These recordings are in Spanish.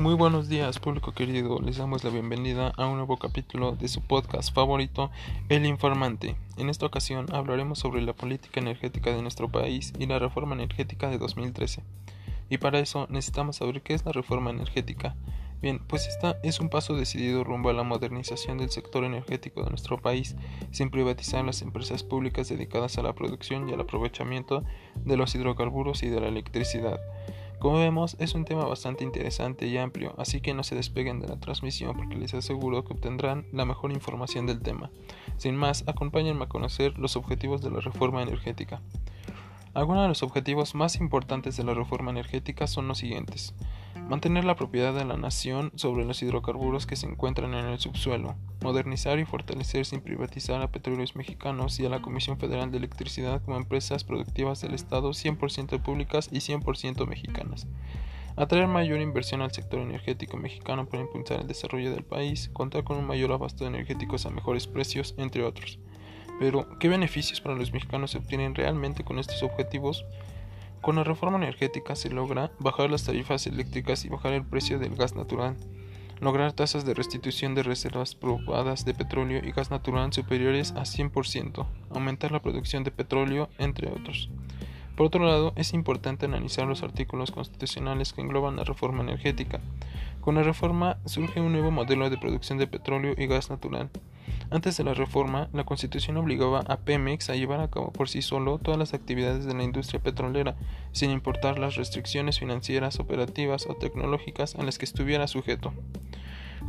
Muy buenos días, público querido. Les damos la bienvenida a un nuevo capítulo de su podcast favorito, El Informante. En esta ocasión hablaremos sobre la política energética de nuestro país y la reforma energética de 2013. Y para eso necesitamos saber qué es la reforma energética. Bien, pues esta es un paso decidido rumbo a la modernización del sector energético de nuestro país, sin privatizar las empresas públicas dedicadas a la producción y al aprovechamiento de los hidrocarburos y de la electricidad. Como vemos, es un tema bastante interesante y amplio, así que no se despeguen de la transmisión porque les aseguro que obtendrán la mejor información del tema. Sin más, acompáñenme a conocer los objetivos de la reforma energética. Algunos de los objetivos más importantes de la reforma energética son los siguientes. Mantener la propiedad de la nación sobre los hidrocarburos que se encuentran en el subsuelo. Modernizar y fortalecer sin privatizar a petróleos mexicanos y a la Comisión Federal de Electricidad como empresas productivas del Estado 100% públicas y 100% mexicanas. Atraer mayor inversión al sector energético mexicano para impulsar el desarrollo del país, contar con un mayor abasto de energéticos a mejores precios, entre otros. Pero, ¿qué beneficios para los mexicanos se obtienen realmente con estos objetivos? Con la reforma energética se logra bajar las tarifas eléctricas y bajar el precio del gas natural, lograr tasas de restitución de reservas probadas de petróleo y gas natural superiores a 100%, aumentar la producción de petróleo, entre otros. Por otro lado, es importante analizar los artículos constitucionales que engloban la reforma energética. Con la reforma surge un nuevo modelo de producción de petróleo y gas natural. Antes de la reforma, la Constitución obligaba a Pemex a llevar a cabo por sí solo todas las actividades de la industria petrolera, sin importar las restricciones financieras, operativas o tecnológicas a las que estuviera sujeto.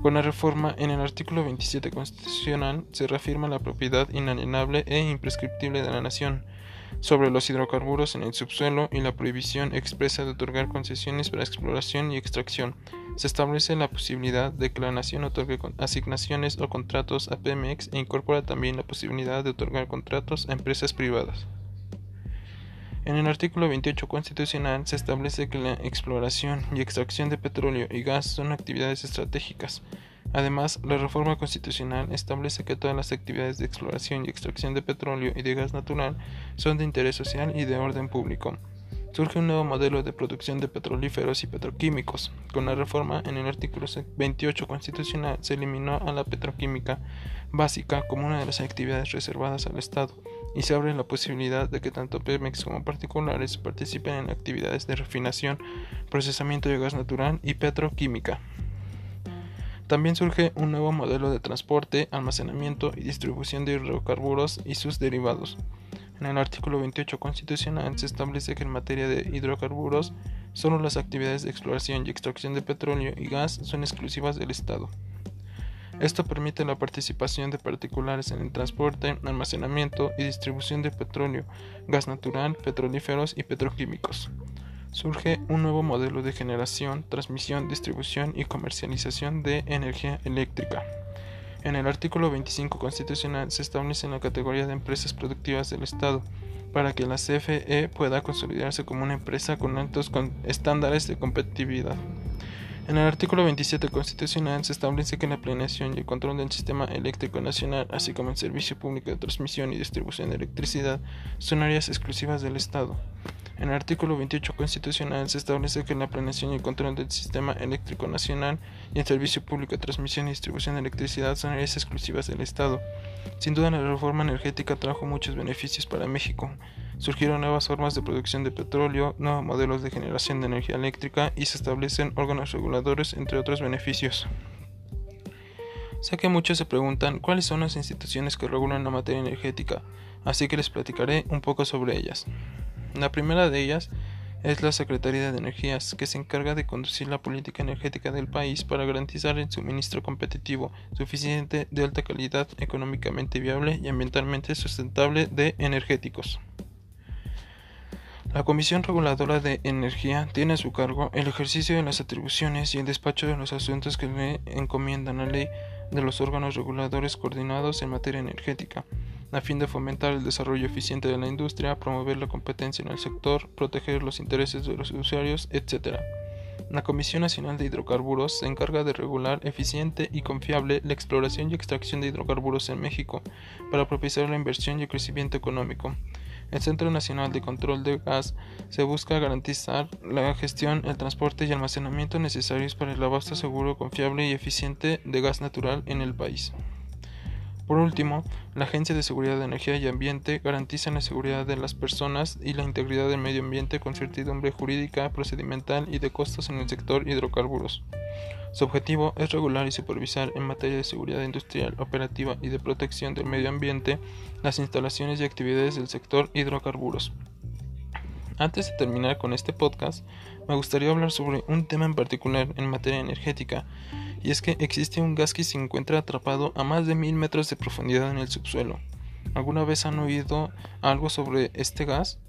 Con la reforma, en el artículo 27 constitucional se reafirma la propiedad inalienable e imprescriptible de la nación, sobre los hidrocarburos en el subsuelo y la prohibición expresa de otorgar concesiones para exploración y extracción. Se establece la posibilidad de que la nación otorgue asignaciones o contratos a Pemex e incorpora también la posibilidad de otorgar contratos a empresas privadas. En el artículo 28 constitucional se establece que la exploración y extracción de petróleo y gas son actividades estratégicas Además, la reforma constitucional establece que todas las actividades de exploración y extracción de petróleo y de gas natural son de interés social y de orden público. Surge un nuevo modelo de producción de petrolíferos y petroquímicos. Con la reforma en el artículo 28 constitucional se eliminó a la petroquímica básica como una de las actividades reservadas al Estado y se abre la posibilidad de que tanto Pemex como particulares participen en actividades de refinación, procesamiento de gas natural y petroquímica. También surge un nuevo modelo de transporte, almacenamiento y distribución de hidrocarburos y sus derivados. En el artículo 28 constitucional se establece que en materia de hidrocarburos, solo las actividades de exploración y extracción de petróleo y gas son exclusivas del Estado. Esto permite la participación de particulares en el transporte, almacenamiento y distribución de petróleo, gas natural, petrolíferos y petroquímicos surge un nuevo modelo de generación, transmisión, distribución y comercialización de energía eléctrica. En el artículo 25 constitucional se establece la categoría de empresas productivas del Estado para que la CFE pueda consolidarse como una empresa con altos estándares de competitividad. En el artículo 27 constitucional se establece que la planeación y el control del sistema eléctrico nacional, así como el servicio público de transmisión y distribución de electricidad, son áreas exclusivas del Estado. En el artículo 28 constitucional se establece que la planeación y el control del sistema eléctrico nacional y el servicio público de transmisión y distribución de electricidad son áreas exclusivas del Estado. Sin duda la reforma energética trajo muchos beneficios para México. Surgieron nuevas formas de producción de petróleo, nuevos modelos de generación de energía eléctrica y se establecen órganos reguladores, entre otros beneficios. Sé que muchos se preguntan cuáles son las instituciones que regulan la materia energética, así que les platicaré un poco sobre ellas. La primera de ellas es la Secretaría de Energías, que se encarga de conducir la política energética del país para garantizar el suministro competitivo, suficiente, de alta calidad, económicamente viable y ambientalmente sustentable de energéticos. La Comisión Reguladora de Energía tiene a su cargo el ejercicio de las atribuciones y el despacho de los asuntos que le encomiendan la ley de los órganos reguladores coordinados en materia energética a fin de fomentar el desarrollo eficiente de la industria, promover la competencia en el sector, proteger los intereses de los usuarios, etc. La Comisión Nacional de Hidrocarburos se encarga de regular eficiente y confiable la exploración y extracción de hidrocarburos en México para propiciar la inversión y el crecimiento económico. el Centro Nacional de Control de Gas se busca garantizar la gestión, el transporte y almacenamiento necesarios para el abasto seguro, confiable y eficiente de gas natural en el país. Por último, la Agencia de Seguridad de Energía y Ambiente garantiza la seguridad de las personas y la integridad del medio ambiente con certidumbre jurídica, procedimental y de costos en el sector hidrocarburos. Su objetivo es regular y supervisar en materia de seguridad industrial, operativa y de protección del medio ambiente las instalaciones y actividades del sector hidrocarburos. Antes de terminar con este podcast, me gustaría hablar sobre un tema en particular en materia energética, y es que existe un gas que se encuentra atrapado a más de mil metros de profundidad en el subsuelo. ¿Alguna vez han oído algo sobre este gas?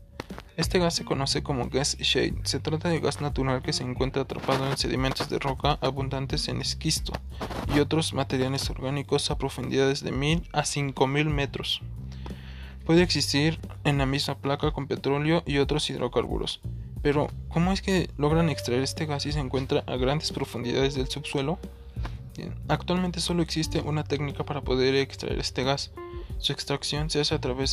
Este gas se conoce como gas shade. Se trata de gas natural que se encuentra atrapado en sedimentos de roca abundantes en esquisto y otros materiales orgánicos a profundidades de 1000 a 5000 metros. Puede existir en la misma placa con petróleo y otros hidrocarburos. Pero, ¿cómo es que logran extraer este gas y se encuentra a grandes profundidades del subsuelo? Actualmente solo existe una técnica para poder extraer este gas. Su extracción se hace a través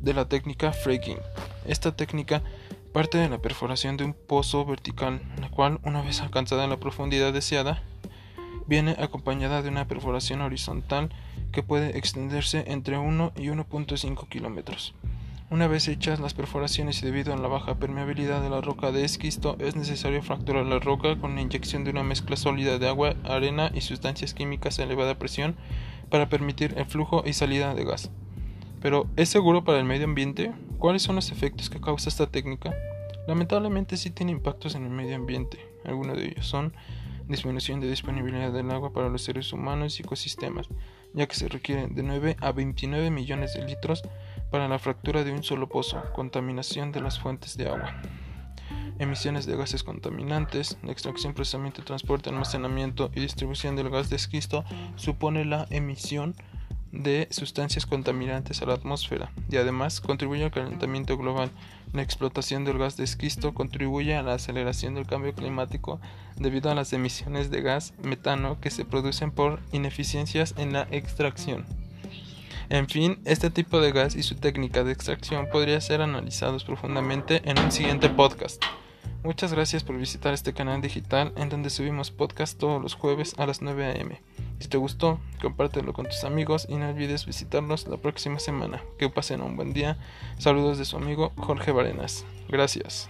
de, la técnica fracking. Esta técnica parte de la perforación de un pozo vertical, la cual, una vez alcanzada la profundidad deseada, viene acompañada de una perforación horizontal que puede extenderse entre 1 y 1.5 kilómetros. Una vez hechas las perforaciones y debido a la baja permeabilidad de la roca de esquisto, es necesario fracturar la roca con la inyección de una mezcla sólida de agua, arena y sustancias químicas a elevada presión para permitir el flujo y salida de gas. Pero, ¿es seguro para el medio ambiente? ¿Cuáles son los efectos que causa esta técnica? Lamentablemente sí tiene impactos en el medio ambiente. Algunos de ellos son disminución de disponibilidad del agua para los seres humanos y ecosistemas, ya que se requieren de 9 a 29 millones de litros para la fractura de un solo pozo, contaminación de las fuentes de agua, emisiones de gases contaminantes, la extracción, procesamiento, transporte, almacenamiento y distribución del gas de esquisto supone la emisión de sustancias contaminantes a la atmósfera y además contribuye al calentamiento global. La explotación del gas de esquisto contribuye a la aceleración del cambio climático debido a las emisiones de gas metano que se producen por ineficiencias en la extracción. En fin, este tipo de gas y su técnica de extracción podría ser analizados profundamente en un siguiente podcast. Muchas gracias por visitar este canal digital en donde subimos podcast todos los jueves a las 9 am. Si te gustó, compártelo con tus amigos y no olvides visitarnos la próxima semana. Que pasen un buen día. Saludos de su amigo Jorge Barenas. Gracias.